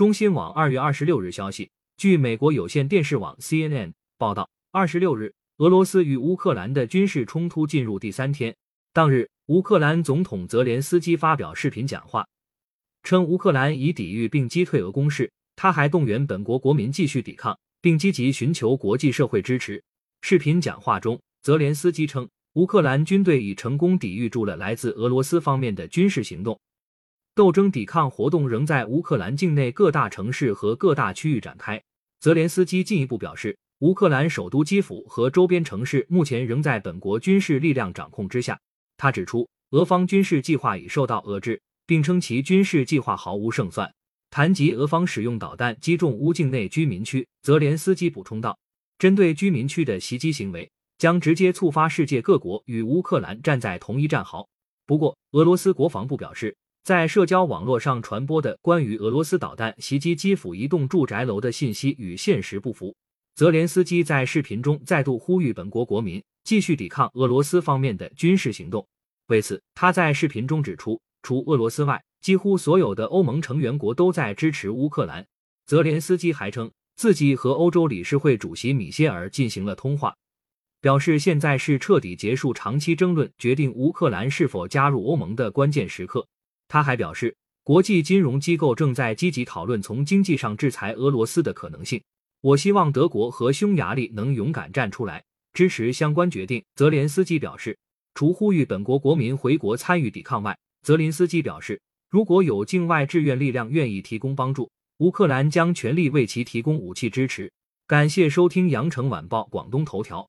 中新网二月二十六日消息，据美国有线电视网 CNN 报道，二十六日，俄罗斯与乌克兰的军事冲突进入第三天。当日，乌克兰总统泽连斯基发表视频讲话，称乌克兰已抵御并击退俄攻势。他还动员本国国民继续抵抗，并积极寻求国际社会支持。视频讲话中，泽连斯基称，乌克兰军队已成功抵御住了来自俄罗斯方面的军事行动，斗争抵抗活动仍在乌克兰境内各大城市和各大区域展开。泽连斯基进一步表示，乌克兰首都基辅和周边城市目前仍在本国军事力量掌控之下。他指出，俄方军事计划已受到遏制，并称其军事计划毫无胜算。谈及俄方使用导弹击中乌境内居民区，泽连斯基补充道：“针对居民区的袭击行为将直接触发世界各国与乌克兰站在同一战壕。”不过，俄罗斯国防部表示，在社交网络上传播的关于俄罗斯导弹袭击基辅一栋住宅楼的信息与现实不符。泽连斯基在视频中再度呼吁本国国民继续抵抗俄罗斯方面的军事行动。为此，他在视频中指出，除俄罗斯外，几乎所有的欧盟成员国都在支持乌克兰。泽连斯基还称自己和欧洲理事会主席米歇尔进行了通话，表示现在是彻底结束长期争论、决定乌克兰是否加入欧盟的关键时刻。他还表示，国际金融机构正在积极讨论从经济上制裁俄罗斯的可能性。我希望德国和匈牙利能勇敢站出来支持相关决定。泽连斯基表示，除呼吁本国国民回国参与抵抗外，泽林斯基表示。如果有境外志愿力量愿意提供帮助，乌克兰将全力为其提供武器支持。感谢收听羊城晚报广东头条。